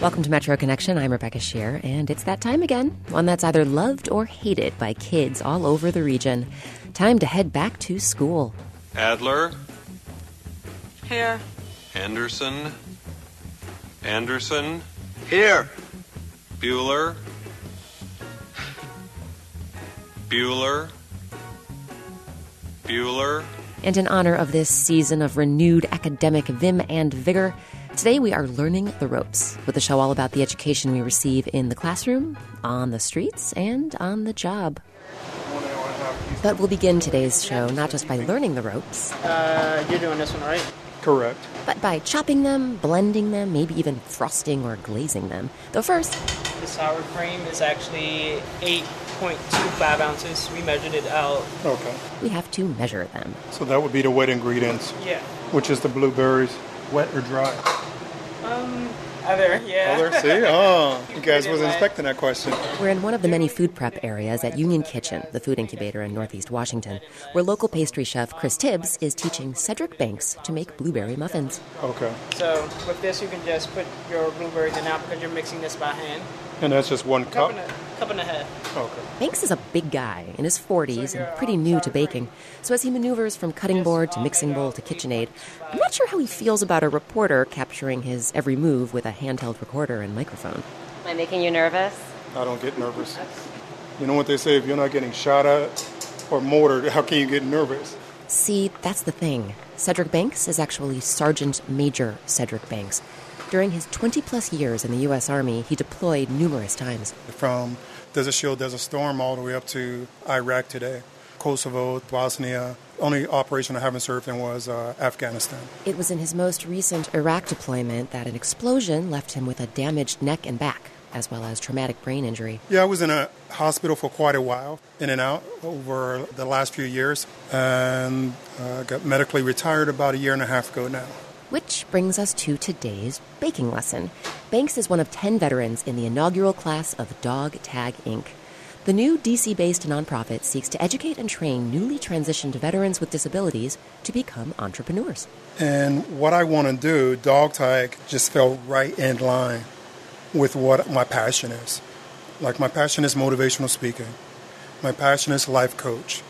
Welcome to Metro Connection. I'm Rebecca Sheir, and it's that time again. One that's either loved or hated by kids all over the region. Time to head back to school. Adler, Here. Anderson, Anderson, Here. Bueller, Bueller, Bueller. And in honor of this season of renewed academic vim and vigor, today we are learning the ropes with a show all about the education we receive in the classroom, on the streets, and on the job. But we'll begin today's show not just by learning the ropes, Uh, you're doing this one, right? Correct. but by chopping them, blending them, maybe even frosting or glazing them. Though first, The sour cream is actually 8.25 ounces. We measured it out. Okay. we have to measure them. So that would be the wet ingredients, Yeah. which is the blueberries, wet or dry. Um, other, yeah. Other, see? Oh, you guys Pretty wasn't expecting that question. We're in one of the many food prep areas at Union Kitchen, the food incubator in Northeast Washington, where local pastry chef Chris Tibbs is teaching Cedric Banks to make blueberry muffins. Okay. So with this, you can just put your blueberries in now because you're mixing this by hand. And that's just one Cup cup? and a, cup and a half. Okay. Banks is a big guy in his 40s and pretty new to baking, so as he maneuvers from cutting board to oh mixing bowl to KitchenAid, I'm not sure how he feels about a reporter capturing his every move with a handheld recorder and microphone. Am I making you nervous? I don't get nervous. You know what they say, if you're not getting shot at or mortared, how can you get nervous? See, that's the thing. Cedric Banks is actually Sergeant Major Cedric Banks. During his 20 plus years in the U.S. Army, he deployed numerous times. From Desert Shield, Desert Storm, all the way up to Iraq today, Kosovo, Bosnia. Only operation I haven't served in was uh, Afghanistan. It was in his most recent Iraq deployment that an explosion left him with a damaged neck and back, as well as traumatic brain injury. Yeah, I was in a hospital for quite a while, in and out over the last few years, and uh, got medically retired about a year and a half ago now. Which brings us to today's baking lesson. Banks is one of 10 veterans in the inaugural class of Dog Tag Inc. The new DC based nonprofit seeks to educate and train newly transitioned veterans with disabilities to become entrepreneurs. And what I want to do, dog tag, just fell right in line with what my passion is. Like, my passion is motivational speaking, my passion is life coach,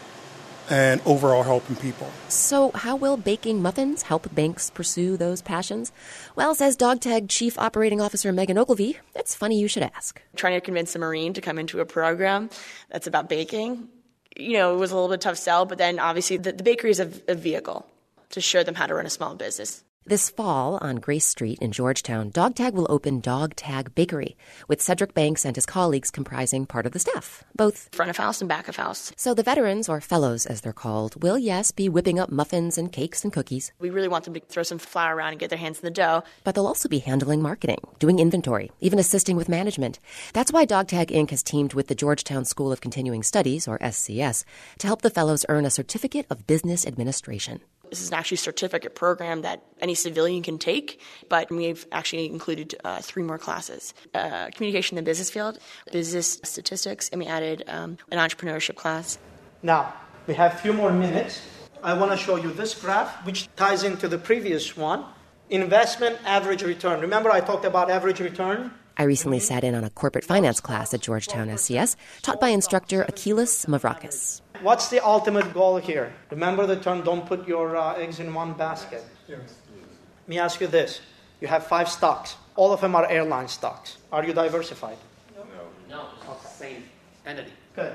and overall helping people. So, how will baking muffins help Banks pursue those passions? Well, says DogTag Chief Operating Officer Megan Ogilvy, it's funny you should ask. trying to convince a Marine to come into a program that's about baking. You know, it was a little bit tough sell, but then obviously the, the bakery is a, a vehicle to show them how to run a small business. This fall on Grace Street in Georgetown, Dogtag will open Dog Tag Bakery, with Cedric Banks and his colleagues comprising part of the staff, both. Front of house and back of house. So the veterans, or fellows as they're called, will, yes, be whipping up muffins and cakes and cookies, We really want them to throw some flour around and get their hands in the dough. but they'll also be handling marketing, doing inventory, even assisting with management. That's why Dog Tag Inc. has teamed with the Georgetown School of Continuing Studies, or SCS, to help the fellows earn a certificate of business administration. This is an actually certificate program that any civilian can take, but we've actually included uh, three more classes uh, communication in the business field, business statistics, and we added um, an entrepreneurship class. Now, we have a few more minutes. I want to show you this graph, which ties into the previous one. Investment average return. Remember, I talked about average return? I recently sat in on a corporate finance class at Georgetown SCS, taught by instructor Akilis Mavrakis. What's the ultimate goal here? Remember the term don't put your uh, eggs in one basket. Yes. Let me ask you this you have five stocks, all of them are airline stocks. Are you diversified? No, No, okay. same entity. Good.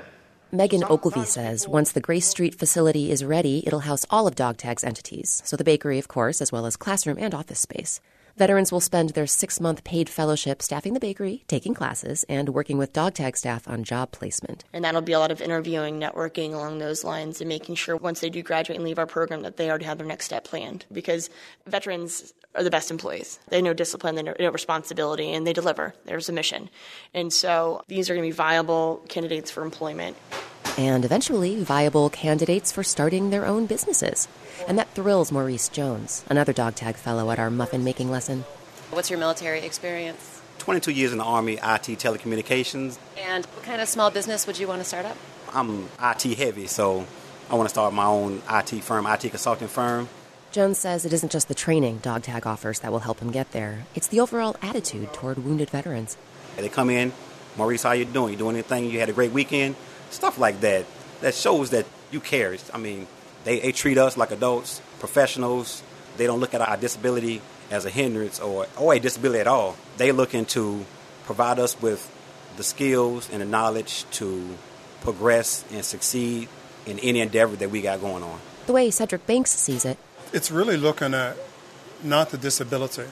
Megan Ogilvy says once the Grace Street facility is ready, it'll house all of DogTag's entities, so the bakery, of course, as well as classroom and office space. Veterans will spend their six month paid fellowship staffing the bakery, taking classes, and working with DogTag staff on job placement. And that'll be a lot of interviewing, networking along those lines, and making sure once they do graduate and leave our program that they already have their next step planned. Because veterans are the best employees. They know discipline, they know, know responsibility, and they deliver. There's a mission. And so these are going to be viable candidates for employment. And eventually, viable candidates for starting their own businesses. And that thrills Maurice Jones, another dog tag fellow at our muffin making lesson. What's your military experience? 22 years in the Army, IT telecommunications. And what kind of small business would you want to start up? I'm IT heavy, so I want to start my own IT firm, IT consulting firm. Jones says it isn't just the training dog tag offers that will help him get there. It's the overall attitude toward wounded veterans. They come in, Maurice, how you doing? You doing anything? You had a great weekend? Stuff like that. That shows that you care. I mean, they, they treat us like adults, professionals. They don't look at our disability as a hindrance or, or a disability at all. They looking to provide us with the skills and the knowledge to progress and succeed in any endeavor that we got going on. The way Cedric Banks sees it, It's really looking at not the disability,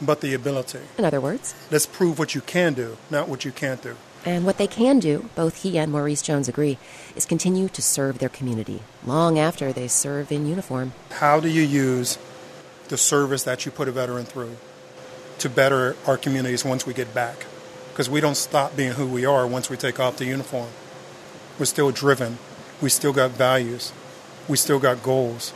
but the ability. in other words, Let's prove what you can do, not what you can't do. And what they can do, both he and Maurice Jones agree, is continue to serve their community long after they serve in uniform. How do you use the service that you put a veteran through to better our communities once we get back? Because we don't stop being who we are once we take off the uniform. We're still driven. We still got values. We still got goals.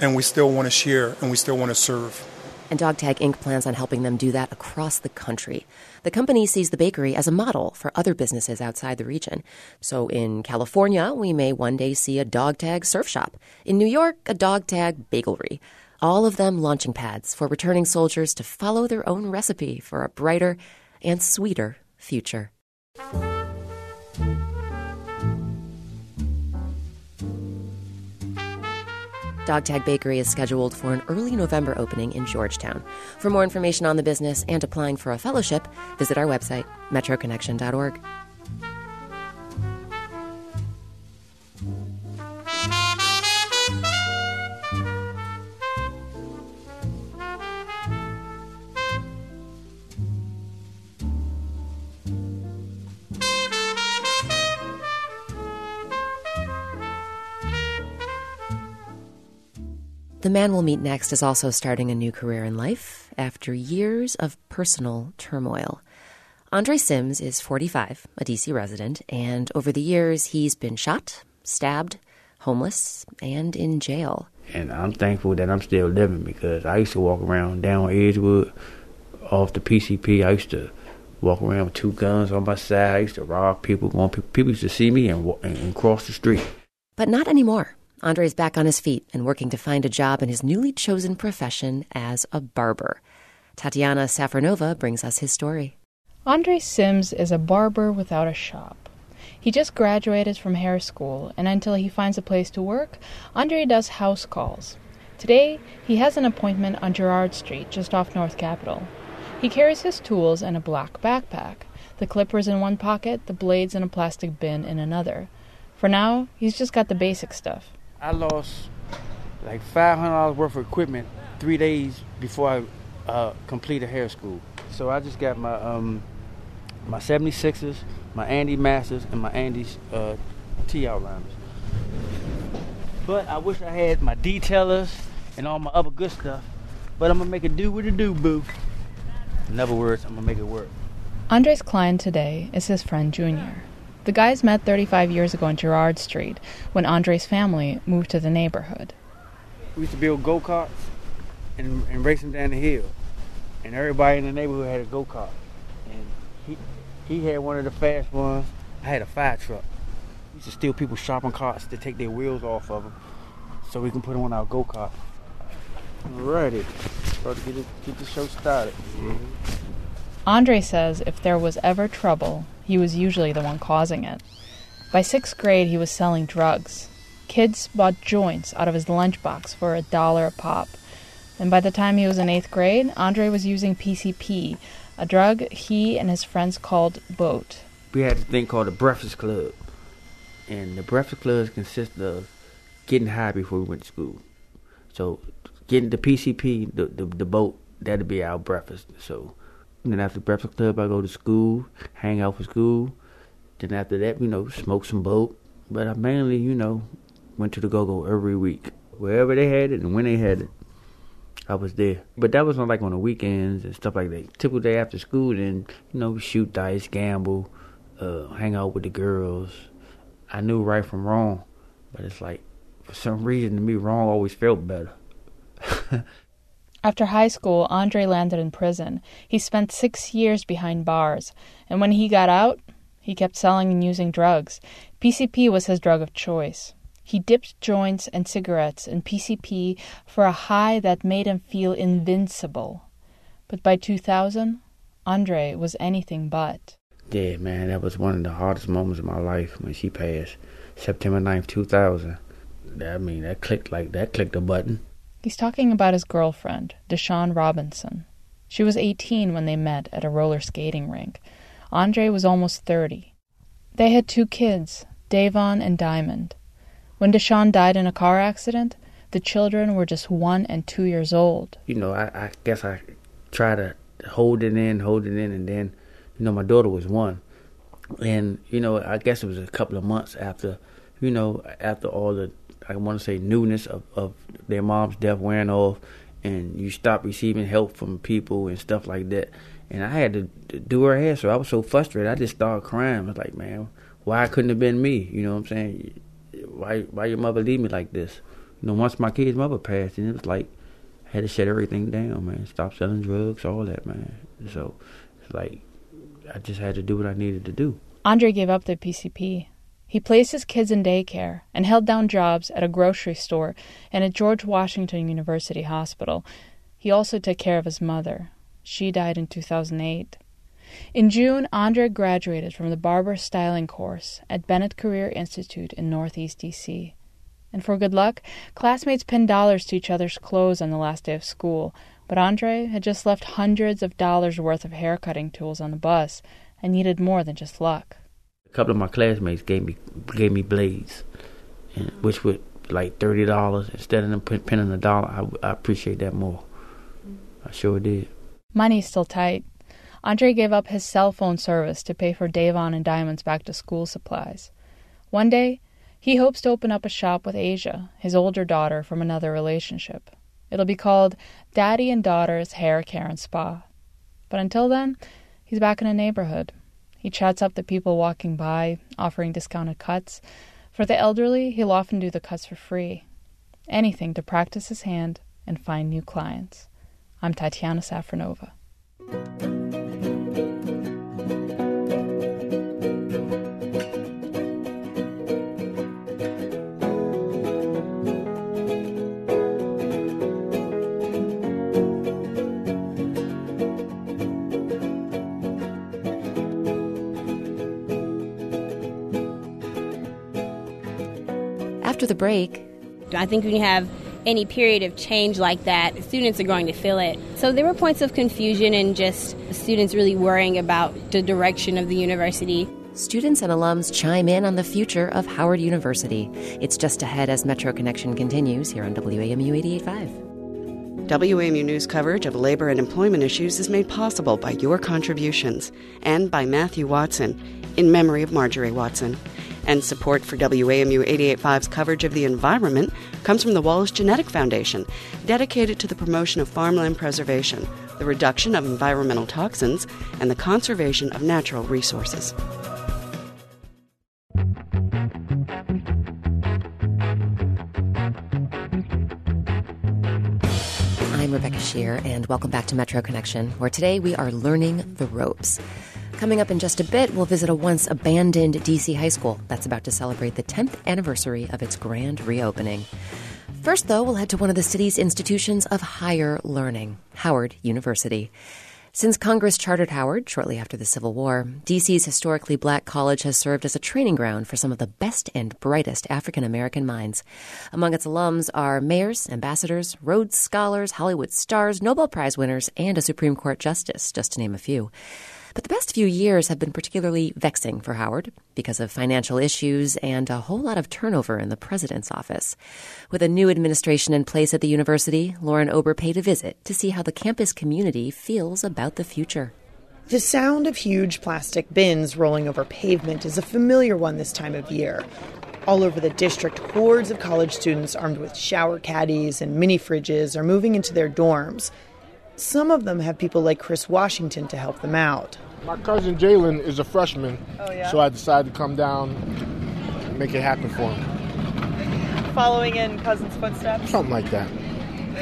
And we still want to share and we still want to serve. And Dog Tag Inc. plans on helping them do that across the country. The company sees the bakery as a model for other businesses outside the region. So in California, we may one day see a dog tag surf shop. In New York, a dog tag bagelry. All of them launching pads for returning soldiers to follow their own recipe for a brighter and sweeter future. Dog Tag Bakery is scheduled for an early November opening in Georgetown. For more information on the business and applying for a fellowship, visit our website, metroconnection.org. The man we'll meet next is also starting a new career in life after years of personal turmoil. Andre Sims is 45, a DC resident, and over the years he's been shot, stabbed, homeless, and in jail. And I'm thankful that I'm still living because I used to walk around down Edgewood off the PCP. I used to walk around with two guns on my side. I used to rob people. Going, people used to see me and, and, and cross the street. But not anymore. Andre's back on his feet and working to find a job in his newly chosen profession as a barber. Tatiana Safronova brings us his story. Andre Sims is a barber without a shop. He just graduated from hair school, and until he finds a place to work, Andre does house calls. Today, he has an appointment on Girard Street, just off North Capitol. He carries his tools in a black backpack, the clippers in one pocket, the blades in a plastic bin in another. For now, he's just got the basic stuff. I lost like five hundred dollars worth of equipment three days before I uh, completed hair school. So I just got my um, my 76ers, my Andis Masters, and my Andis uh, T outliners. But I wish I had my detailers and all my other good stuff. But I'm gonna make it do what it do, boo. In other words, I'm gonna make it work. Andre's client today is his friend Junior. The guys met 35 years ago on Girard Street when Andre's family moved to the neighborhood. We used to build go karts and, and race them down the hill. And everybody in the neighborhood had a go kart. And he he had one of the fast ones. I had a fire truck. We used to steal people's shopping carts to take their wheels off of them so we can put them on our go kart. Alrighty, about to get, it, get the show started. Andre says if there was ever trouble, he was usually the one causing it. By sixth grade, he was selling drugs. Kids bought joints out of his lunchbox for a dollar a pop. And by the time he was in eighth grade, Andre was using PCP, a drug he and his friends called boat. We had a thing called the Breakfast Club. And the Breakfast Club consisted of getting high before we went to school. So getting the PCP, the, the, the boat, that'd be our breakfast. So then after Breakfast Club, I go to school, hang out for school. Then after that, you know, smoke some boat. But I mainly, you know, went to the go-go every week. Wherever they had it and when they had it, I was there. But that was on like on the weekends and stuff like that. Typical day after school, then, you know, shoot dice, gamble, uh, hang out with the girls. I knew right from wrong. But it's like, for some reason, to me, wrong always felt better. After high school, Andre landed in prison. He spent six years behind bars, and when he got out, he kept selling and using drugs. PCP was his drug of choice. He dipped joints and cigarettes in PCP for a high that made him feel invincible. But by 2000, Andre was anything but. Yeah, man, that was one of the hardest moments of my life when she passed. September 9th, 2000. I mean, that clicked like that clicked a button. He's talking about his girlfriend, Deshawn Robinson. She was 18 when they met at a roller skating rink. Andre was almost 30. They had two kids, Davon and Diamond. When Deshawn died in a car accident, the children were just one and two years old. You know, I, I guess I try to hold it in, hold it in, and then, you know, my daughter was one. And, you know, I guess it was a couple of months after, you know, after all the, I want to say, newness of, of their mom's death wearing off, and you stop receiving help from people and stuff like that. And I had to do her hair, so I was so frustrated. I just started crying. I was like, man, why couldn't have been me? You know what I'm saying? Why why your mother leave me like this? You know, once my kid's mother passed, and it was like I had to shut everything down, man. Stop selling drugs, all that, man. So it's like I just had to do what I needed to do. Andre gave up the PCP. He placed his kids in daycare and held down jobs at a grocery store and at George Washington University Hospital. He also took care of his mother. She died in 2008. In June, Andre graduated from the barber styling course at Bennett Career Institute in Northeast DC. And for good luck, classmates pinned dollars to each other's clothes on the last day of school, but Andre had just left hundreds of dollars worth of haircutting tools on the bus and needed more than just luck. A couple of my classmates gave me gave me blades, and, which were like thirty dollars instead of them pinning a dollar. I, I appreciate that more. I sure did. Money's still tight. Andre gave up his cell phone service to pay for Davon and Diamond's back to school supplies. One day, he hopes to open up a shop with Asia, his older daughter from another relationship. It'll be called Daddy and Daughter's Hair Care and Spa. But until then, he's back in a neighborhood. He chats up the people walking by, offering discounted cuts. For the elderly, he'll often do the cuts for free. Anything to practice his hand and find new clients. I'm Tatiana Safronova. After the break, I think when you have any period of change like that, students are going to feel it. So there were points of confusion and just students really worrying about the direction of the university. Students and alums chime in on the future of Howard University. It's just ahead as Metro Connection continues here on WAMU 885. WAMU News coverage of labor and employment issues is made possible by your contributions and by Matthew Watson, in memory of Marjorie Watson. And support for WAMU 885's coverage of the environment comes from the Wallace Genetic Foundation, dedicated to the promotion of farmland preservation, the reduction of environmental toxins, and the conservation of natural resources. I'm Rebecca Sheir, and welcome back to Metro Connection, where today we are learning the ropes. Coming up in just a bit, we'll visit a once abandoned DC high school that's about to celebrate the 10th anniversary of its grand reopening. First, though, we'll head to one of the city's institutions of higher learning, Howard University. Since Congress chartered Howard shortly after the Civil War, DC's historically black college has served as a training ground for some of the best and brightest African American minds. Among its alums are mayors, ambassadors, Rhodes Scholars, Hollywood stars, Nobel Prize winners, and a Supreme Court justice, just to name a few. But the past few years have been particularly vexing for Howard because of financial issues and a whole lot of turnover in the president's office. With a new administration in place at the university, Lauren Ober paid a visit to see how the campus community feels about the future. The sound of huge plastic bins rolling over pavement is a familiar one this time of year. All over the district, hordes of college students armed with shower caddies and mini fridges are moving into their dorms. Some of them have people like Chris Washington to help them out. My cousin Jalen is a freshman, oh, yeah? so I decided to come down and make it happen for him. Following in cousin's footsteps? Something like that.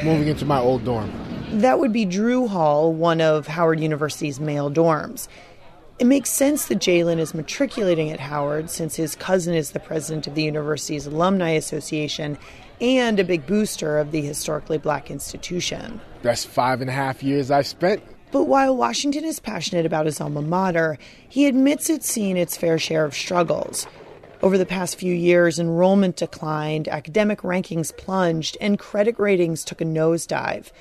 Moving into my old dorm. That would be Drew Hall, one of Howard University's male dorms. It makes sense that Jalen is matriculating at Howard since his cousin is the president of the university's Alumni Association and a big booster of the historically black institution. Best five and a half years I've spent. But while Washington is passionate about his alma mater, he admits it's seen its fair share of struggles. Over the past few years, enrollment declined, academic rankings plunged, and credit ratings took a nosedive.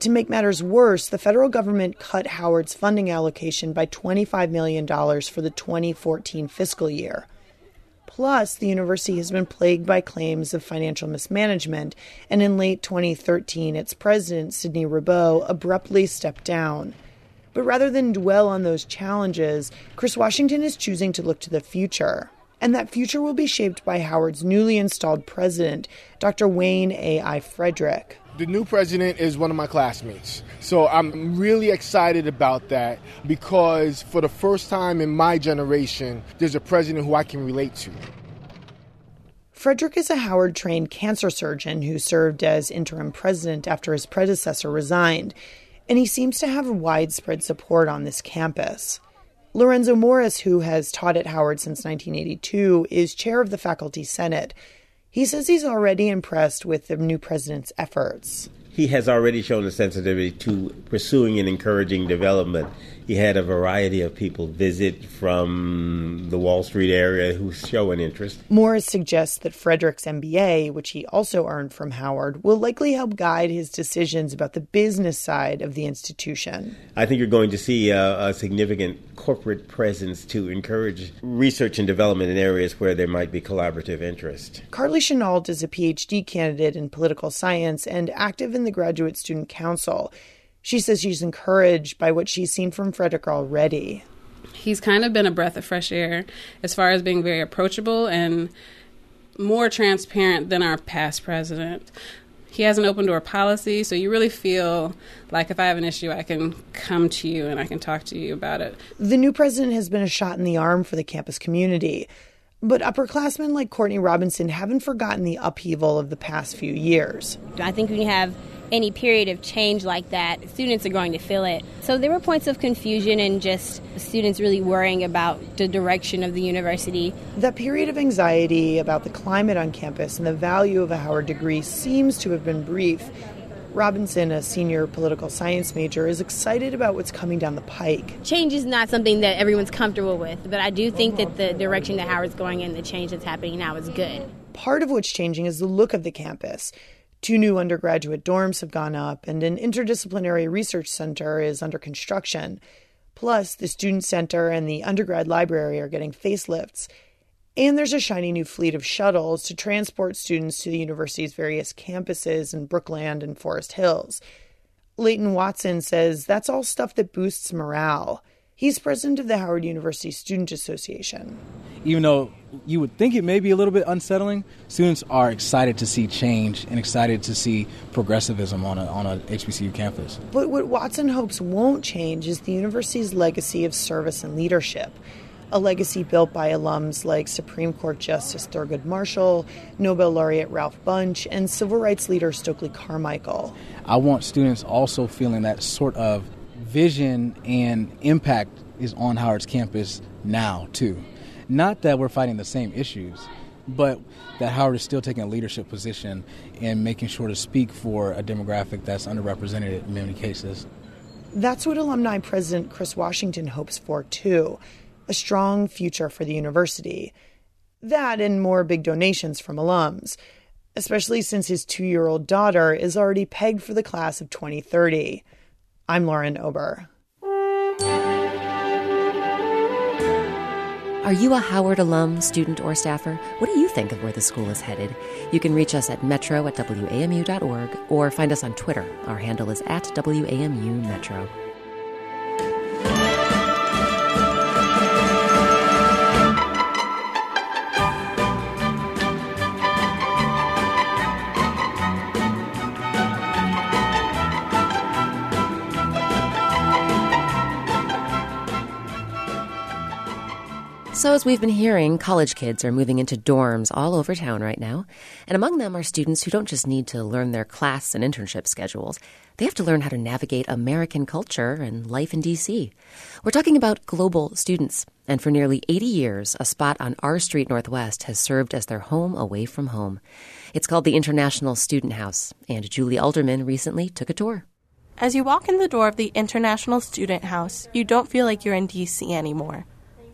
To make matters worse, the federal government cut Howard's funding allocation by $25 million for the 2014 fiscal year. Plus, the university has been plagued by claims of financial mismanagement, and in late 2013, its president, Sidney Ribeau, abruptly stepped down. But rather than dwell on those challenges, Chris Washington is choosing to look to the future. And that future will be shaped by Howard's newly installed president, Dr. Wayne A.I. Frederick the new president is one of my classmates. So I'm really excited about that because for the first time in my generation, there's a president who I can relate to. Frederick is a Howard trained cancer surgeon who served as interim president after his predecessor resigned, and he seems to have widespread support on this campus. Lorenzo Morris, who has taught at Howard since 1982, is chair of the faculty senate he says he's already impressed with the new president's efforts. He has already shown a sensitivity to pursuing and encouraging development he had a variety of people visit from the Wall Street area who show an interest. Morris suggests that Frederick's MBA, which he also earned from Howard, will likely help guide his decisions about the business side of the institution. I think you're going to see a, a significant corporate presence to encourage research and development in areas where there might be collaborative interest. Carly Chenault is a PhD candidate in political science and active in the Graduate Student Council. She says she's encouraged by what she's seen from Frederick already. He's kind of been a breath of fresh air as far as being very approachable and more transparent than our past president. He has an open door policy, so you really feel like if I have an issue, I can come to you and I can talk to you about it. The new president has been a shot in the arm for the campus community. But upperclassmen like Courtney Robinson haven't forgotten the upheaval of the past few years. I think when you have any period of change like that, students are going to feel it. So there were points of confusion and just students really worrying about the direction of the university. That period of anxiety about the climate on campus and the value of a Howard degree seems to have been brief. Robinson, a senior political science major, is excited about what's coming down the pike. Change is not something that everyone's comfortable with, but I do think that the direction that Howard's going in, the change that's happening now, is good. Part of what's changing is the look of the campus. Two new undergraduate dorms have gone up, and an interdisciplinary research center is under construction. Plus, the student center and the undergrad library are getting facelifts. And there's a shiny new fleet of shuttles to transport students to the university's various campuses in Brookland and Forest Hills. Leighton Watson says that's all stuff that boosts morale. He's president of the Howard University Student Association. Even though you would think it may be a little bit unsettling, students are excited to see change and excited to see progressivism on a, on a HBCU campus. But what Watson hopes won't change is the university's legacy of service and leadership. A legacy built by alums like Supreme Court Justice Thurgood Marshall, Nobel laureate Ralph Bunche, and civil rights leader Stokely Carmichael. I want students also feeling that sort of vision and impact is on Howard's campus now, too. Not that we're fighting the same issues, but that Howard is still taking a leadership position and making sure to speak for a demographic that's underrepresented in many cases. That's what alumni president Chris Washington hopes for, too a strong future for the university. That and more big donations from alums, especially since his two year old daughter is already pegged for the class of 2030. I'm Lauren Ober. Are you a Howard alum, student, or staffer? What do you think of where the school is headed? You can reach us at metro at wamu.org or find us on Twitter. Our handle is at WAMU Metro. So, as we've been hearing, college kids are moving into dorms all over town right now. And among them are students who don't just need to learn their class and internship schedules, they have to learn how to navigate American culture and life in D.C. We're talking about global students. And for nearly 80 years, a spot on R Street Northwest has served as their home away from home. It's called the International Student House, and Julie Alderman recently took a tour. As you walk in the door of the International Student House, you don't feel like you're in DC anymore.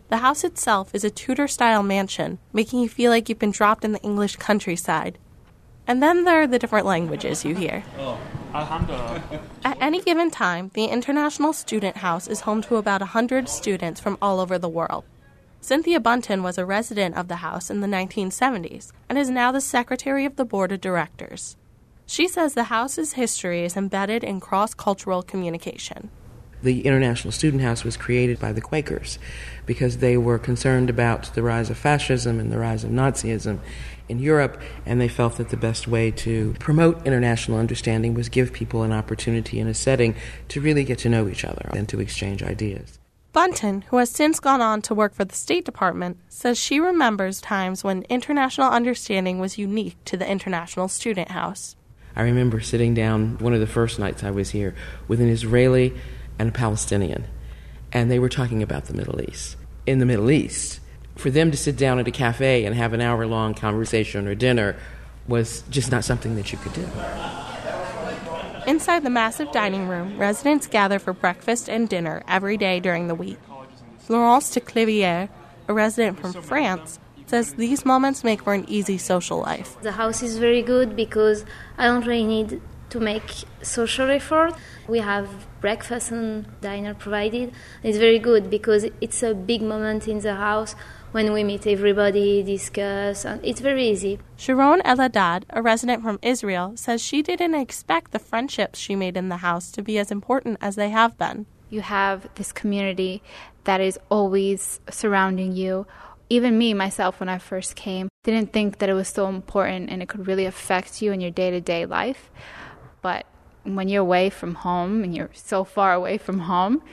The house itself is a Tudor style mansion, making you feel like you've been dropped in the English countryside. And then there are the different languages you hear. Oh, At any given time, the International Student House is home to about 100 students from all over the world. Cynthia Bunton was a resident of the house in the 1970s and is now the secretary of the board of directors. She says the house's history is embedded in cross cultural communication. The International Student House was created by the Quakers because they were concerned about the rise of fascism and the rise of Nazism in Europe, and they felt that the best way to promote international understanding was give people an opportunity in a setting to really get to know each other and to exchange ideas. Bunton, who has since gone on to work for the State Department, says she remembers times when international understanding was unique to the International Student House. I remember sitting down one of the first nights I was here with an Israeli and a Palestinian, and they were talking about the Middle East. In the Middle East, for them to sit down at a cafe and have an hour long conversation or dinner was just not something that you could do. Inside the massive dining room, residents gather for breakfast and dinner every day during the week. Laurence de Clivière, a resident from France, says these moments make for an easy social life. The house is very good because I don't really need to make social effort. We have breakfast and dinner provided. It's very good because it's a big moment in the house when we meet everybody, discuss, and it's very easy. Sharon Eladad, a resident from Israel, says she didn't expect the friendships she made in the house to be as important as they have been. You have this community that is always surrounding you. Even me, myself, when I first came, didn't think that it was so important and it could really affect you in your day to day life. But when you're away from home and you're so far away from home,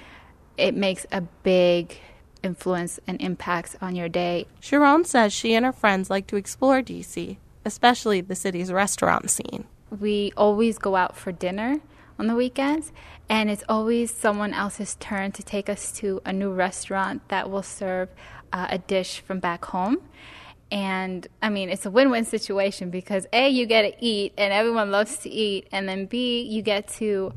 it makes a big influence and impacts on your day. Sharon says she and her friends like to explore DC, especially the city's restaurant scene. We always go out for dinner on the weekends, and it's always someone else's turn to take us to a new restaurant that will serve uh, a dish from back home. And I mean, it's a win win situation because A, you get to eat, and everyone loves to eat, and then B, you get to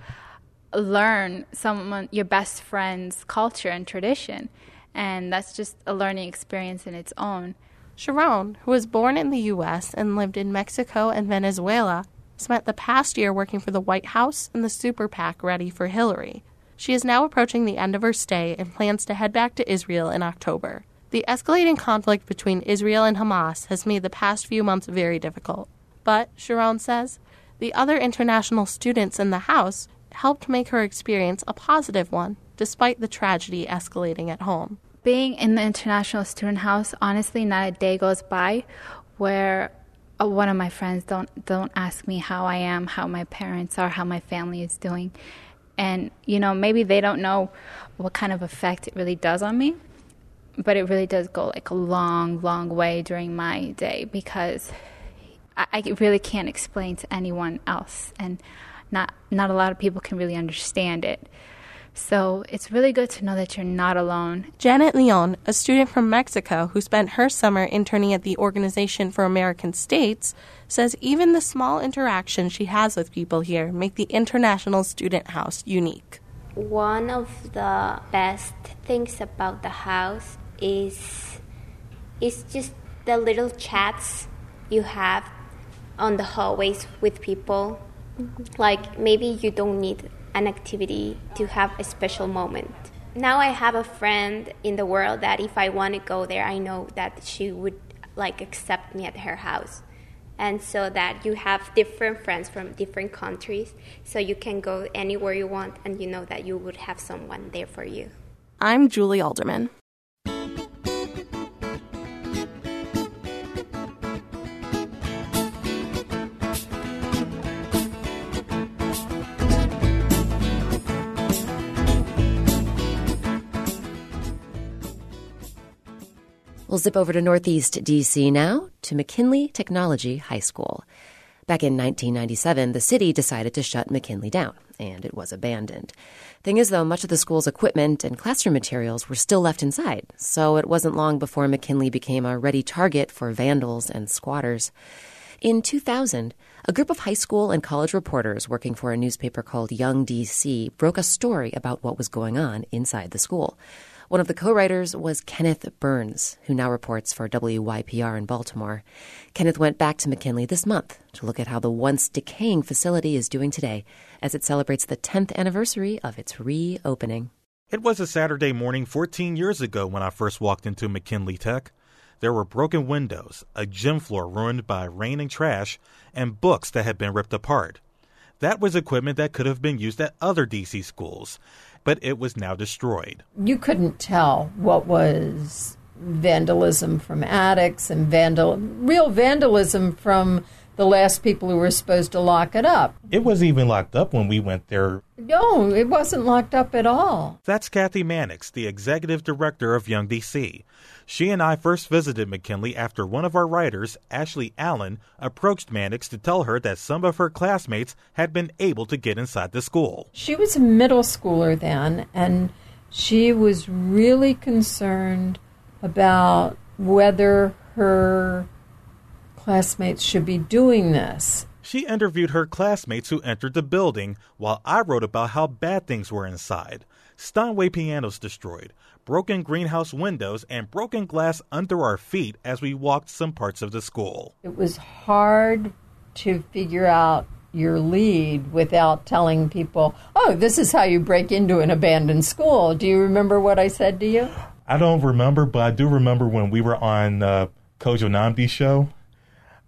learn someone, your best friend's culture and tradition. And that's just a learning experience in its own. Sharon, who was born in the U.S. and lived in Mexico and Venezuela, spent the past year working for the White House and the super PAC Ready for Hillary. She is now approaching the end of her stay and plans to head back to Israel in October. The escalating conflict between Israel and Hamas has made the past few months very difficult. But, Sharon says, the other international students in the house helped make her experience a positive one, despite the tragedy escalating at home. Being in the International Student House, honestly, not a day goes by where uh, one of my friends don't don't ask me how I am, how my parents are, how my family is doing. And you know, maybe they don't know what kind of effect it really does on me, but it really does go like a long, long way during my day because I, I really can't explain to anyone else, and not not a lot of people can really understand it. So it's really good to know that you're not alone. Janet Leon, a student from Mexico who spent her summer interning at the Organization for American States, says even the small interactions she has with people here make the International Student House unique. One of the best things about the house is is just the little chats you have on the hallways with people. Mm-hmm. Like maybe you don't need an activity to have a special moment. Now I have a friend in the world that if I want to go there, I know that she would like accept me at her house. And so that you have different friends from different countries, so you can go anywhere you want and you know that you would have someone there for you. I'm Julie Alderman. We'll zip over to Northeast D.C. now to McKinley Technology High School. Back in 1997, the city decided to shut McKinley down, and it was abandoned. Thing is, though, much of the school's equipment and classroom materials were still left inside, so it wasn't long before McKinley became a ready target for vandals and squatters. In 2000, a group of high school and college reporters working for a newspaper called Young DC broke a story about what was going on inside the school. One of the co writers was Kenneth Burns, who now reports for WYPR in Baltimore. Kenneth went back to McKinley this month to look at how the once decaying facility is doing today as it celebrates the 10th anniversary of its reopening. It was a Saturday morning 14 years ago when I first walked into McKinley Tech. There were broken windows, a gym floor ruined by rain and trash, and books that had been ripped apart. That was equipment that could have been used at other DC schools, but it was now destroyed. You couldn't tell what was vandalism from attics and vandal real vandalism from the last people who were supposed to lock it up. It was even locked up when we went there. No, it wasn't locked up at all. That's Kathy Mannix, the executive director of Young DC. She and I first visited McKinley after one of our writers, Ashley Allen, approached Mannix to tell her that some of her classmates had been able to get inside the school. She was a middle schooler then, and she was really concerned about whether her classmates should be doing this. She interviewed her classmates who entered the building, while I wrote about how bad things were inside. Steinway pianos destroyed, broken greenhouse windows, and broken glass under our feet as we walked some parts of the school. It was hard to figure out your lead without telling people, oh, this is how you break into an abandoned school. Do you remember what I said to you? I don't remember, but I do remember when we were on uh, Kojo Nnamdi show.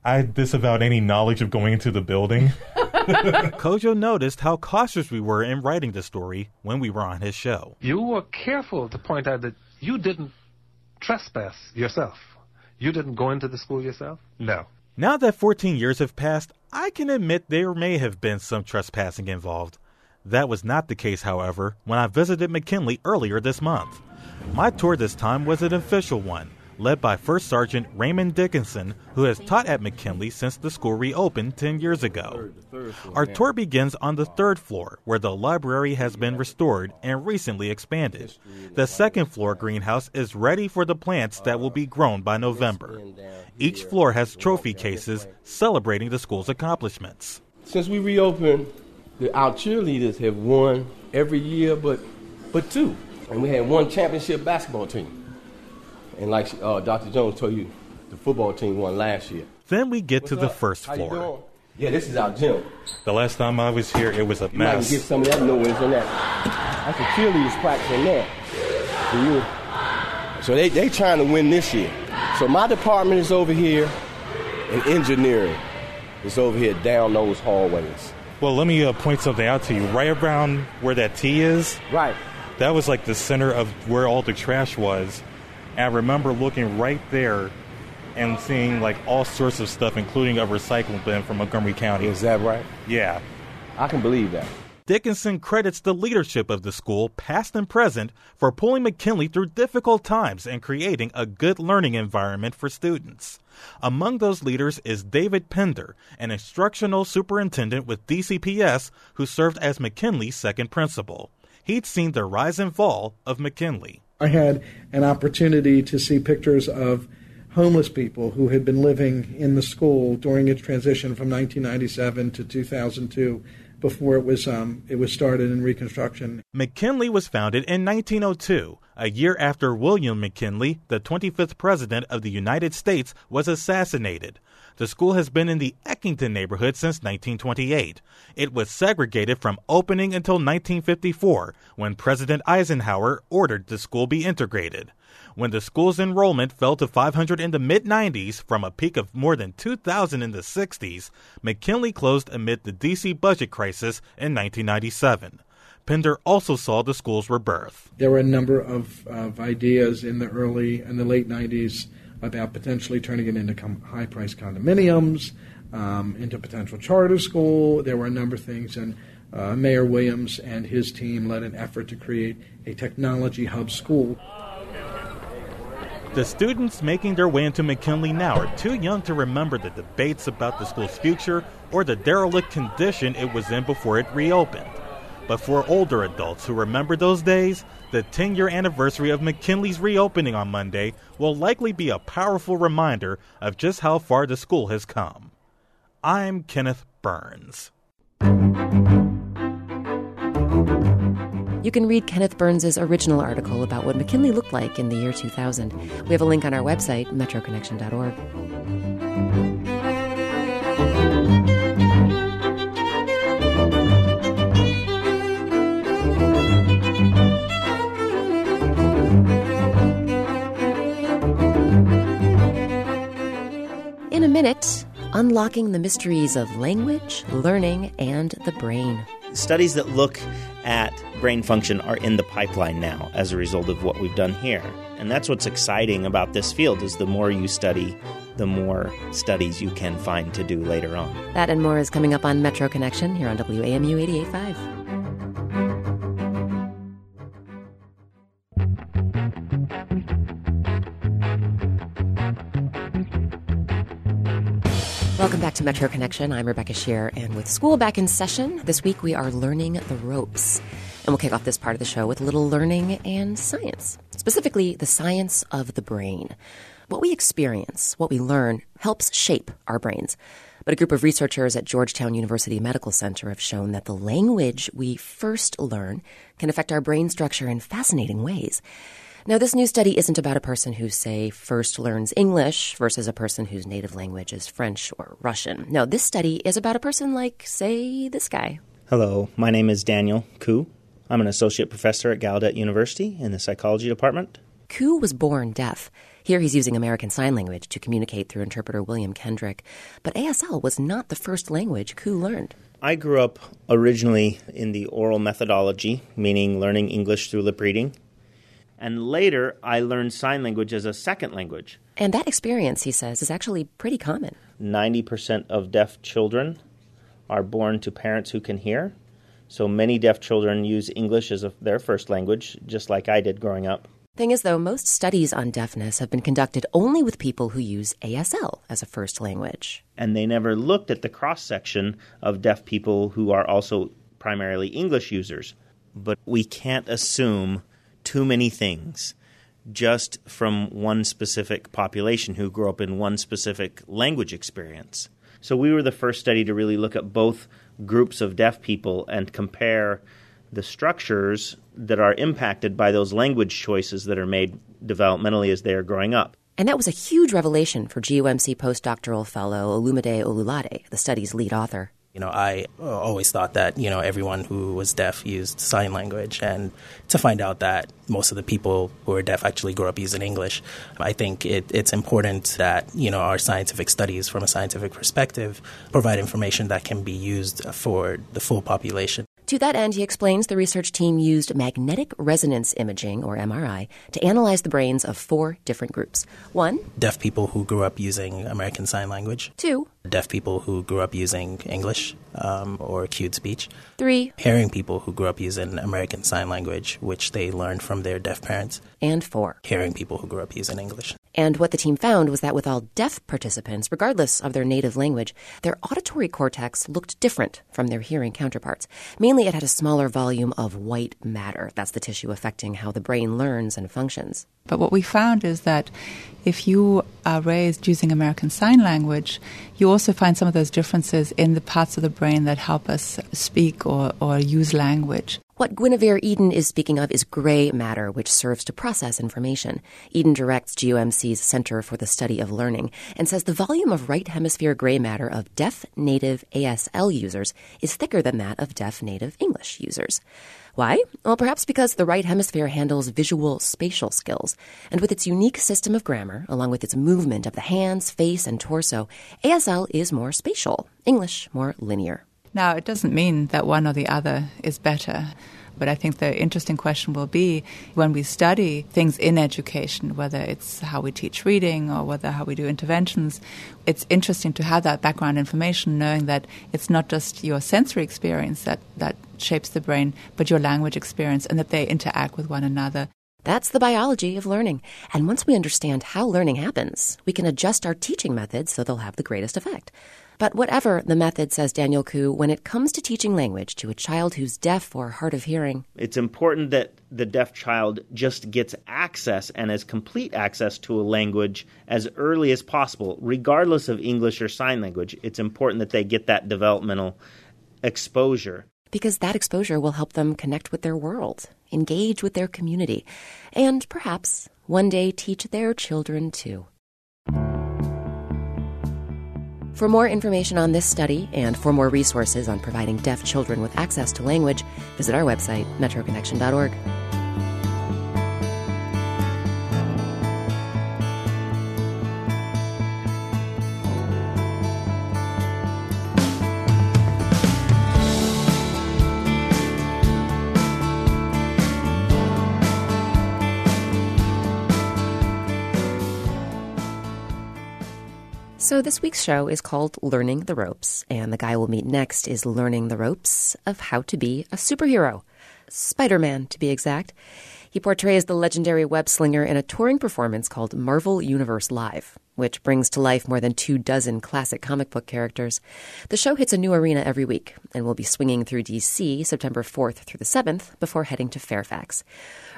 I disavowed any knowledge of going into the building. Kojo noticed how cautious we were in writing the story when we were on his show. You were careful to point out that you didn't trespass yourself. You didn't go into the school yourself? No. Now that 14 years have passed, I can admit there may have been some trespassing involved. That was not the case, however, when I visited McKinley earlier this month. My tour this time was an official one led by First Sergeant Raymond Dickinson, who has taught at McKinley since the school reopened 10 years ago. Our tour begins on the third floor, where the library has been restored and recently expanded. The second floor greenhouse is ready for the plants that will be grown by November. Each floor has trophy cases celebrating the school's accomplishments. Since we reopened, our cheerleaders have won every year but, but two. And we had one championship basketball team. And like uh, Dr. Jones told you, the football team won last year. Then we get What's to up? the first floor. Yeah, this is our gym. The last time I was here, it was a you mess. You get some of that noise in that. That's a cheerleaders practice in there. So they they trying to win this year. So my department is over here, and engineering is over here down those hallways. Well, let me uh, point something out to you. Right around where that T is, right. That was like the center of where all the trash was. And I remember looking right there and seeing like all sorts of stuff, including a recycling bin from Montgomery County. Is that right? Yeah. I can believe that. Dickinson credits the leadership of the school, past and present, for pulling McKinley through difficult times and creating a good learning environment for students. Among those leaders is David Pender, an instructional superintendent with DCPS who served as McKinley's second principal. He'd seen the rise and fall of McKinley. I had an opportunity to see pictures of homeless people who had been living in the school during its transition from 1997 to 2002 before it was um, it was started in reconstruction. McKinley was founded in 1902, a year after William McKinley, the 25th president of the United States, was assassinated. The school has been in the Eckington neighborhood since 1928. It was segregated from opening until 1954, when President Eisenhower ordered the school be integrated. When the school's enrollment fell to 500 in the mid 90s from a peak of more than 2,000 in the 60s, McKinley closed amid the DC budget crisis in 1997. Pender also saw the school's rebirth. There were a number of, of ideas in the early and the late 90s about potentially turning it into com- high priced condominiums, um, into potential charter school. There were a number of things, and uh, Mayor Williams and his team led an effort to create a technology hub school. The students making their way into McKinley now are too young to remember the debates about the school's future or the derelict condition it was in before it reopened. But for older adults who remember those days, the 10 year anniversary of McKinley's reopening on Monday will likely be a powerful reminder of just how far the school has come. I'm Kenneth Burns. You can read Kenneth Burns' original article about what McKinley looked like in the year 2000. We have a link on our website, metroconnection.org. unlocking the mysteries of language, learning, and the brain. Studies that look at brain function are in the pipeline now as a result of what we've done here. And that's what's exciting about this field is the more you study, the more studies you can find to do later on. That and more is coming up on Metro Connection here on WAMU 885. To Metro Connection. I'm Rebecca Sheir, and with school back in session, this week we are learning the ropes. And we'll kick off this part of the show with a little learning and science, specifically the science of the brain. What we experience, what we learn, helps shape our brains. But a group of researchers at Georgetown University Medical Center have shown that the language we first learn can affect our brain structure in fascinating ways. Now, this new study isn't about a person who, say, first learns English versus a person whose native language is French or Russian. No, this study is about a person like, say, this guy. Hello, my name is Daniel Koo. I'm an associate professor at Gallaudet University in the psychology department. Koo was born deaf. Here he's using American Sign Language to communicate through interpreter William Kendrick. But ASL was not the first language Koo learned. I grew up originally in the oral methodology, meaning learning English through lip reading. And later, I learned sign language as a second language. And that experience, he says, is actually pretty common. 90% of deaf children are born to parents who can hear. So many deaf children use English as a, their first language, just like I did growing up. Thing is, though, most studies on deafness have been conducted only with people who use ASL as a first language. And they never looked at the cross section of deaf people who are also primarily English users. But we can't assume too many things just from one specific population who grew up in one specific language experience. So we were the first study to really look at both groups of deaf people and compare the structures that are impacted by those language choices that are made developmentally as they are growing up. And that was a huge revelation for GUMC postdoctoral fellow Olumide Olulade, the study's lead author. You know, I uh, always thought that, you know, everyone who was deaf used sign language. And to find out that most of the people who are deaf actually grew up using English, I think it, it's important that, you know, our scientific studies from a scientific perspective provide information that can be used for the full population. To that end, he explains the research team used magnetic resonance imaging, or MRI, to analyze the brains of four different groups. One, deaf people who grew up using American Sign Language. Two, deaf people who grew up using English um, or cued speech. Three, hearing people who grew up using American Sign Language, which they learned from their deaf parents. And four, hearing people who grew up using English. And what the team found was that with all deaf participants, regardless of their native language, their auditory cortex looked different from their hearing counterparts. Mainly, it had a smaller volume of white matter. That's the tissue affecting how the brain learns and functions. But what we found is that if you are raised using American Sign Language, you also find some of those differences in the parts of the brain that help us speak or, or use language. What Guinevere Eden is speaking of is gray matter, which serves to process information. Eden directs GUMC's Center for the Study of Learning and says the volume of right hemisphere gray matter of deaf native ASL users is thicker than that of deaf native English users. Why? Well, perhaps because the right hemisphere handles visual spatial skills. And with its unique system of grammar, along with its movement of the hands, face, and torso, ASL is more spatial, English more linear. Now, it doesn't mean that one or the other is better. But I think the interesting question will be when we study things in education, whether it's how we teach reading or whether how we do interventions, it's interesting to have that background information, knowing that it's not just your sensory experience that, that shapes the brain, but your language experience and that they interact with one another. That's the biology of learning. And once we understand how learning happens, we can adjust our teaching methods so they'll have the greatest effect. But whatever the method, says Daniel Koo, when it comes to teaching language to a child who's deaf or hard of hearing, it's important that the deaf child just gets access and as complete access to a language as early as possible, regardless of English or sign language. It's important that they get that developmental exposure. Because that exposure will help them connect with their world, engage with their community, and perhaps one day teach their children too. For more information on this study and for more resources on providing deaf children with access to language, visit our website, metroconnection.org. So, this week's show is called Learning the Ropes, and the guy we'll meet next is learning the ropes of how to be a superhero. Spider Man, to be exact. He portrays the legendary web slinger in a touring performance called Marvel Universe Live, which brings to life more than two dozen classic comic book characters. The show hits a new arena every week, and will be swinging through D.C. September 4th through the 7th before heading to Fairfax.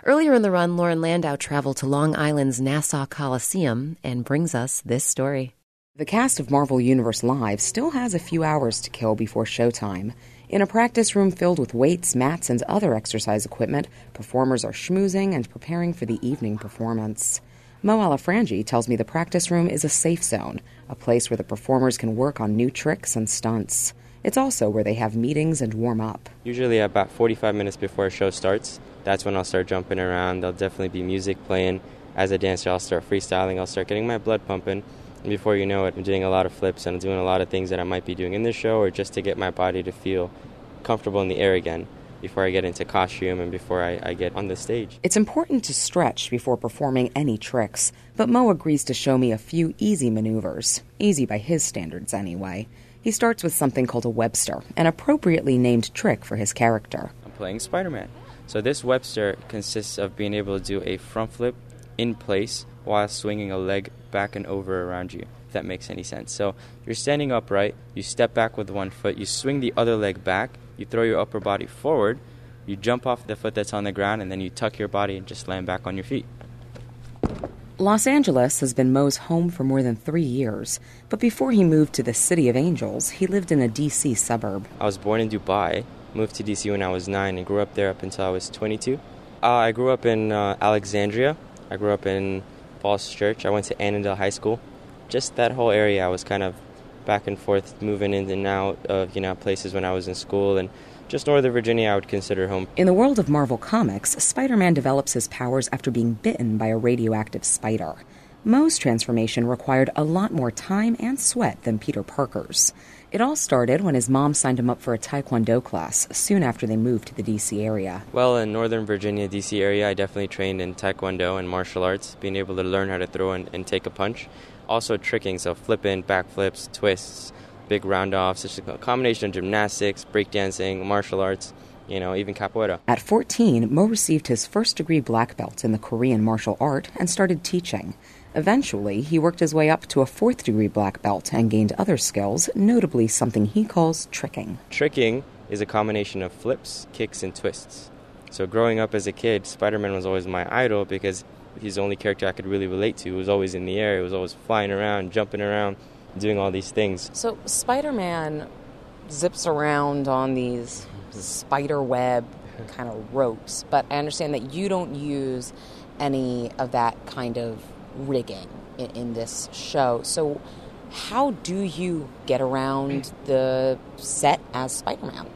Earlier in the run, Lauren Landau traveled to Long Island's Nassau Coliseum and brings us this story. The cast of Marvel Universe Live still has a few hours to kill before showtime. In a practice room filled with weights, mats, and other exercise equipment, performers are schmoozing and preparing for the evening performance. Mo Alafrangi tells me the practice room is a safe zone, a place where the performers can work on new tricks and stunts. It's also where they have meetings and warm up. Usually, about 45 minutes before a show starts, that's when I'll start jumping around. There'll definitely be music playing. As a dancer, I'll start freestyling, I'll start getting my blood pumping. And before you know it, I'm doing a lot of flips and I'm doing a lot of things that I might be doing in the show or just to get my body to feel comfortable in the air again before I get into costume and before I, I, get on the stage. It's important to stretch before performing any tricks, but Mo agrees to show me a few easy maneuvers. Easy by his standards, anyway. He starts with something called a Webster, an appropriately named trick for his character. I'm playing Spider Man. So this Webster consists of being able to do a front flip in place while swinging a leg back and over around you, if that makes any sense. So you're standing upright, you step back with one foot, you swing the other leg back, you throw your upper body forward, you jump off the foot that's on the ground, and then you tuck your body and just land back on your feet. Los Angeles has been Mo's home for more than three years, but before he moved to the City of Angels, he lived in a D.C. suburb. I was born in Dubai, moved to D.C. when I was nine, and grew up there up until I was 22. Uh, I grew up in uh, Alexandria. I grew up in Falls Church. I went to Annandale High School. Just that whole area, I was kind of back and forth, moving in and out of you know places when I was in school, and just Northern Virginia, I would consider home. In the world of Marvel Comics, Spider-Man develops his powers after being bitten by a radioactive spider. Mo's transformation required a lot more time and sweat than Peter Parker's. It all started when his mom signed him up for a Taekwondo class soon after they moved to the DC area. Well, in Northern Virginia, DC area, I definitely trained in Taekwondo and martial arts, being able to learn how to throw and, and take a punch. Also, tricking, so flipping, backflips, twists, big round offs. It's a combination of gymnastics, breakdancing, martial arts you know, even capoeira. At 14, Mo received his first degree black belt in the Korean martial art and started teaching. Eventually, he worked his way up to a fourth degree black belt and gained other skills, notably something he calls tricking. Tricking is a combination of flips, kicks, and twists. So, growing up as a kid, Spider Man was always my idol because he's the only character I could really relate to. He was always in the air, he was always flying around, jumping around, doing all these things. So, Spider Man zips around on these spider web kind of ropes, but I understand that you don't use any of that kind of rigging in, in this show. So, how do you get around the set as Spider-Man?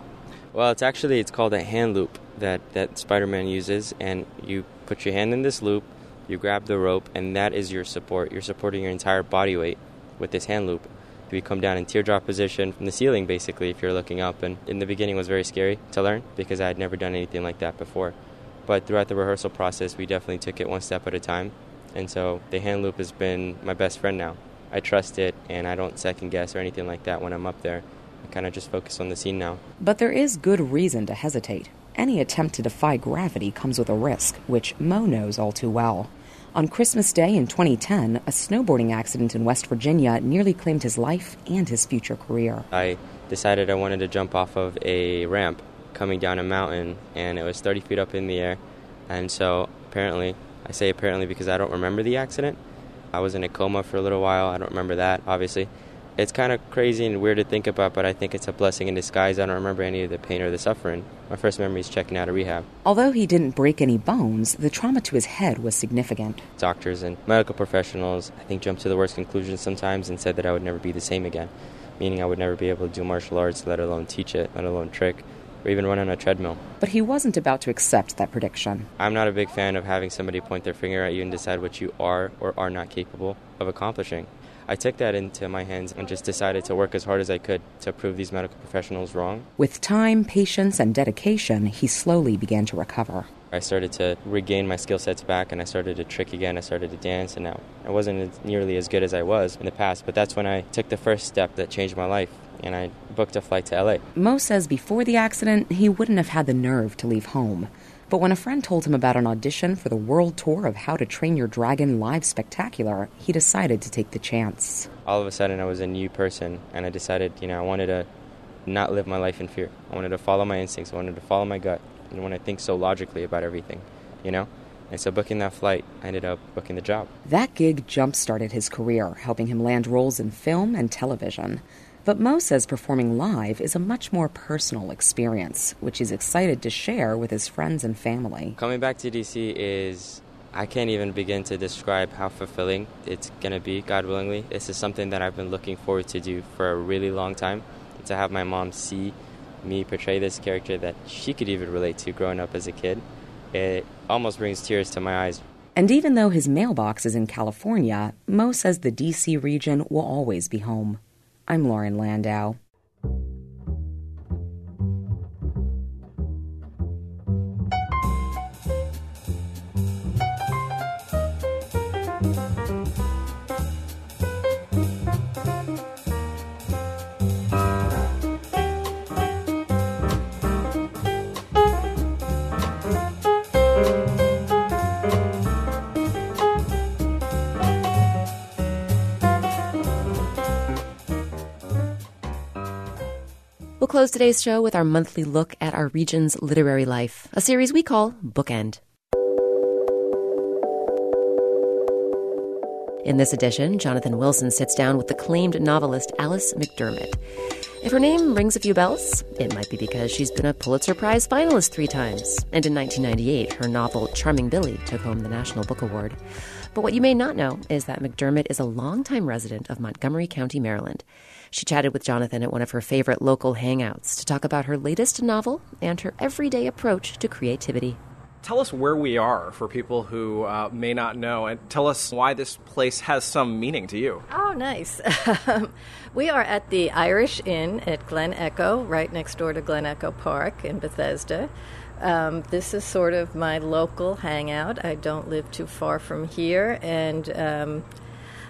Well, it's actually it's called a hand loop that that Spider-Man uses, and you put your hand in this loop, you grab the rope, and that is your support. You're supporting your entire body weight with this hand loop. You come down in teardrop position from the ceiling, basically, if you're looking up. And in the beginning, was very scary to learn because I had never done anything like that before. But throughout the rehearsal process, we definitely took it one step at a time and so the hand loop has been my best friend now. I trust it and I don't second guess or anything like that when I'm up there. I kind of just focus on the scene now. But there is good reason to hesitate. any attempt to defy gravity comes with a risk, which Mo knows all too well. On Christmas Day in 2010, a snowboarding accident in West Virginia nearly claimed his life and his future career. I decided I wanted to jump off of a ramp coming down a mountain, and it was 30 feet up in the air. And so, apparently, I say apparently because I don't remember the accident. I was in a coma for a little while. I don't remember that, obviously it's kind of crazy and weird to think about, but I think it's a blessing in disguise. I don't remember any of the pain or the suffering. My first memory is checking out of rehab. Although he didn't break any bones, the trauma to his head was significant. Doctors and medical professionals, I think, jumped to the worst conclusions sometimes and said that I would never be the same again, meaning I would never be able to do martial arts, let alone teach it, let alone trick, or even run on a treadmill. But he wasn't about to accept that prediction. I'm not a big fan of having somebody point their finger at you and decide what you are or are not capable of accomplishing. I took that into my hands and just decided to work as hard as I could to prove these medical professionals wrong. With time, patience, and dedication, he slowly began to recover. I started to regain my skill sets back and I started to trick again. I started to dance, and now I wasn't nearly as good as I was in the past, but that's when I took the first step that changed my life and I booked a flight to LA. Mo says before the accident, he wouldn't have had the nerve to leave home. But when a friend told him about an audition for the world tour of How to Train Your Dragon Live Spectacular, he decided to take the chance. All of a sudden, I was a new person, and I decided, you know, I wanted to not live my life in fear. I wanted to follow my instincts, I wanted to follow my gut, and want to think so logically about everything, you know? And so, booking that flight, I ended up booking the job. That gig jump started his career, helping him land roles in film and television. But Mo says performing live is a much more personal experience, which he's excited to share with his friends and family. Coming back to DC is, I can't even begin to describe how fulfilling it's going to be, God willingly. This is something that I've been looking forward to do for a really long time. To have my mom see me portray this character that she could even relate to growing up as a kid, it almost brings tears to my eyes. And even though his mailbox is in California, Mo says the DC region will always be home. I'm Lauren Landau. Close today's show with our monthly look at our region's literary life, a series we call Bookend. In this edition, Jonathan Wilson sits down with the acclaimed novelist Alice McDermott. If her name rings a few bells, it might be because she's been a Pulitzer Prize finalist three times, and in 1998, her novel Charming Billy took home the National Book Award. But what you may not know is that McDermott is a longtime resident of Montgomery County, Maryland. She chatted with Jonathan at one of her favorite local hangouts to talk about her latest novel and her everyday approach to creativity. Tell us where we are for people who uh, may not know, and tell us why this place has some meaning to you. Oh, nice. we are at the Irish Inn at Glen Echo, right next door to Glen Echo Park in Bethesda. Um, this is sort of my local hangout. I don't live too far from here, and um,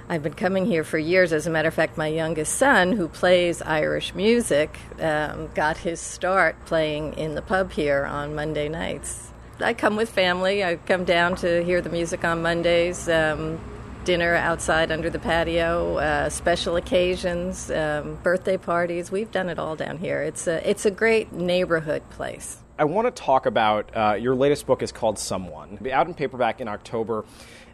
I've been coming here for years. As a matter of fact, my youngest son, who plays Irish music, um, got his start playing in the pub here on Monday nights. I come with family. I come down to hear the music on Mondays, um, dinner outside under the patio, uh, special occasions, um, birthday parties. We've done it all down here. It's a, it's a great neighborhood place. I want to talk about uh, your latest book is called Someone. It'll be out in paperback in October.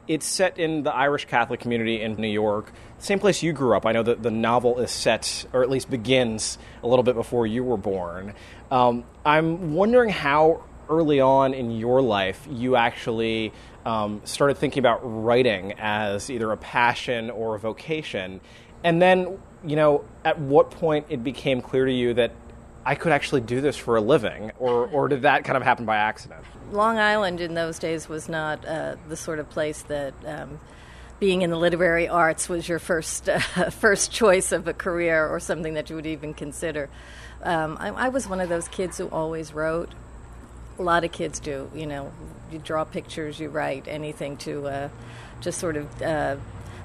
It's set in the Irish Catholic community in New York, same place you grew up. I know that the novel is set, or at least begins, a little bit before you were born. Um, I'm wondering how early on in your life you actually um, started thinking about writing as either a passion or a vocation. And then, you know, at what point it became clear to you that I could actually do this for a living, or, or did that kind of happen by accident? Long Island in those days was not uh, the sort of place that um, being in the literary arts was your first uh, first choice of a career or something that you would even consider. Um, I, I, was one of those kids who always wrote. A lot of kids do. You know, you draw pictures, you write anything to uh, just sort of uh,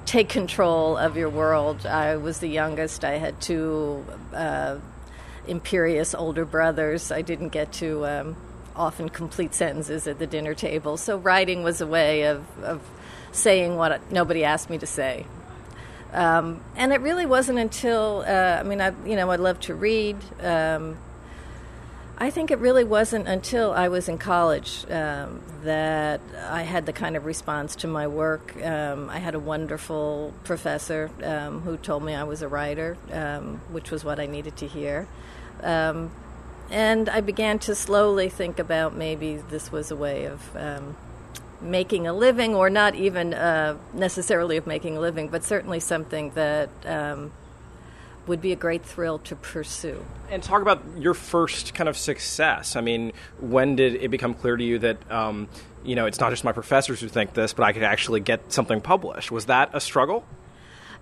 take control of your world. I was the youngest. I had two uh, imperious older brothers. I didn't get to. Um, often complete sentences at the dinner table. So writing was a way of, of saying what nobody asked me to say. Um, and it really wasn't until uh, I mean, I you know, I love to read. Um, I think it really wasn't until I was in college um, that I had the kind of response to my work. Um, I had a wonderful professor um, who told me I was a writer, um, which was what I needed to hear. Um, and I began to slowly think about maybe this was a way of um, making a living, or not even uh, necessarily of making a living, but certainly something that would be a great thrill to pursue. And talk about your first kind of success. I mean, when did it become clear to you that, um, you know, it's not just my professors who think this, but I could actually get something published? Was that a struggle?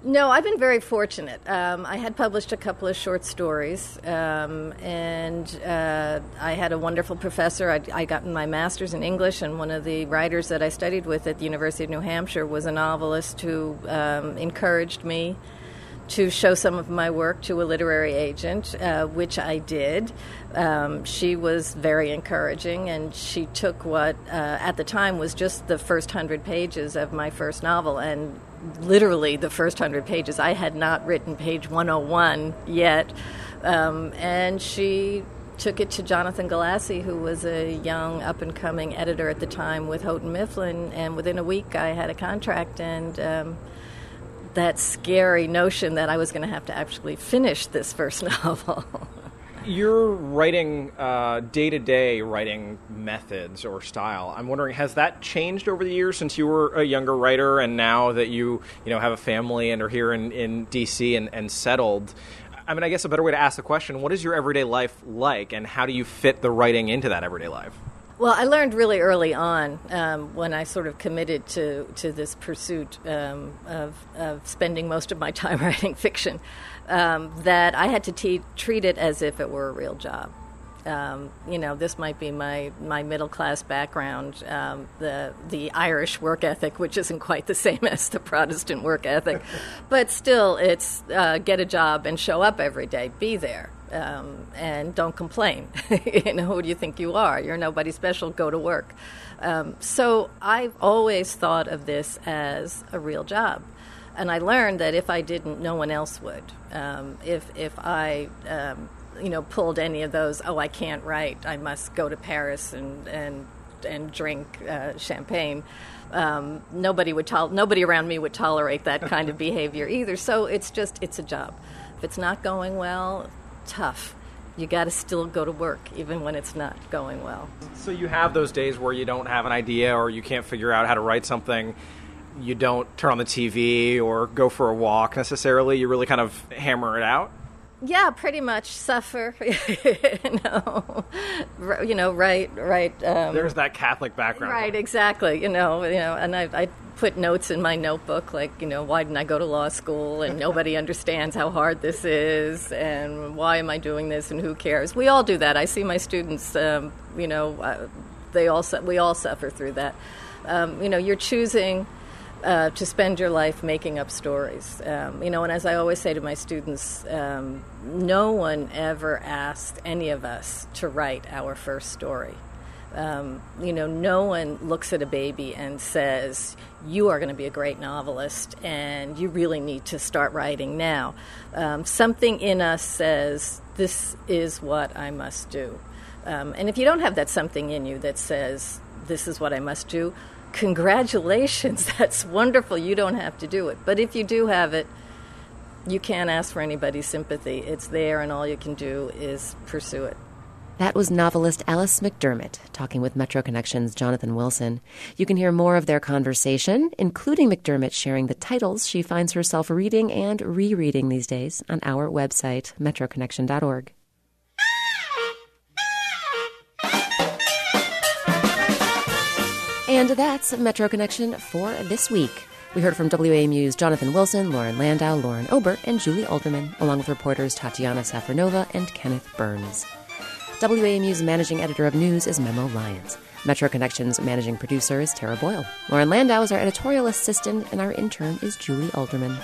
No, I've been very fortunate. Um, I had published a couple of short stories, um, and uh, I had a wonderful professor. I, I got my master's in English, and one of the writers that I studied with at the University of New Hampshire was a novelist who um, encouraged me to show some of my work to a literary agent, uh, which I did. Um, she was very encouraging, and she took what uh, at the time was just the first hundred pages of my first novel, and literally the first hundred pages. I had not written page 101 yet, um, and she took it to Jonathan Galassi, who was a young up and coming editor at the time with Houghton Mifflin, and within a week I had a contract and. Um, that scary notion that I was going to have to actually finish this first novel. Your writing, day to day writing methods or style, I'm wondering, has that changed over the years since you were a younger writer and now that you, you know, have a family and are here in, in D.C. And, and settled? I mean, I guess a better way to ask the question what is your everyday life like and how do you fit the writing into that everyday life? Well, I learned really early on um, when I sort of committed to, to this pursuit um, of, of spending most of my time writing fiction um, that I had to te- treat it as if it were a real job. Um, you know, this might be my, my middle class background, um, the the Irish work ethic, which isn't quite the same as the Protestant work ethic, but still, it's uh, get a job and show up every day, be there um, and don't complain. you know, who do you think you are? You're nobody special. Go to work. Um, so I've always thought of this as a real job, and I learned that if I didn't, no one else would. Um, if if I um, you know pulled any of those, oh, I can't write. I must go to Paris and and and drink uh, champagne. Um, nobody would tol- nobody around me would tolerate that kind of behavior either. So it's just it's a job. If it's not going well, tough. You got to still go to work even when it's not going well. So you have those days where you don't have an idea or you can't figure out how to write something. You don't turn on the TV or go for a walk necessarily. You really kind of hammer it out. Yeah, pretty much suffer. you know, you know, right, right. Um, There's that Catholic background. Right, exactly. You know, you know, and I, I put notes in my notebook like, you know, why didn't I go to law school? And nobody understands how hard this is, and why am I doing this? And who cares? We all do that. I see my students. Um, you know, uh, they all we all suffer through that. Um, you know, you're choosing uh, to spend your life making up stories. Um, you know, and as I always say to my students, um, no one ever asked any of us to write our first story. Um, you know, no one looks at a baby and says, You are going to be a great novelist and you really need to start writing now. Um, something in us says, This is what I must do. Um, and if you don't have that something in you that says, This is what I must do, congratulations, that's wonderful. You don't have to do it. But if you do have it, you can't ask for anybody's sympathy. It's there, and all you can do is pursue it. That was novelist Alice McDermott talking with Metro Connections' Jonathan Wilson. You can hear more of their conversation, including McDermott sharing the titles she finds herself reading and rereading these days on our website, metroconnection.org. And that's Metro Connection for this week. We heard from WAMU's Jonathan Wilson, Lauren Landau, Lauren Ober, and Julie Alderman, along with reporters Tatiana Safronova and Kenneth Burns. WAMU's managing editor of news is Memo Lyons. Metro Connection's managing producer is Tara Boyle. Lauren Landau is our editorial assistant, and our intern is Julie Alderman.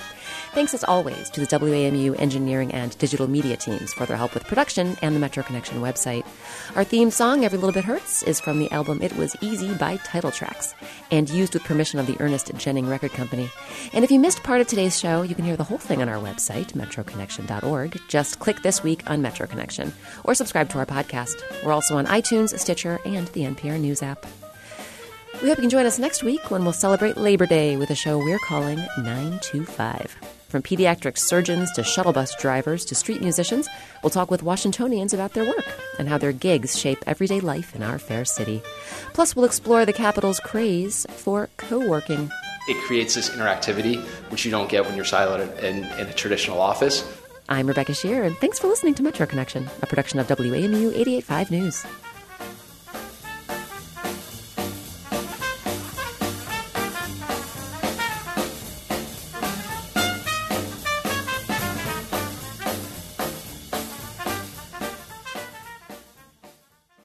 Thanks as always to the WAMU engineering and digital media teams for their help with production and the Metro Connection website. Our theme song, Every Little Bit Hurts, is from the album It Was Easy by Title Tracks and used with permission of the Ernest Jennings Record Company. And if you missed part of today's show, you can hear the whole thing on our website, metroconnection.org. Just click this week on Metro Connection or subscribe to our podcast. We're also on iTunes, Stitcher, and the NPR News app. We hope you can join us next week when we'll celebrate Labor Day with a show we're calling 925. From pediatric surgeons to shuttle bus drivers to street musicians, we'll talk with Washingtonians about their work and how their gigs shape everyday life in our fair city. Plus, we'll explore the capital's craze for co working. It creates this interactivity, which you don't get when you're siloed in, in a traditional office. I'm Rebecca Sheir, and thanks for listening to Metro Connection, a production of WAMU 885 News.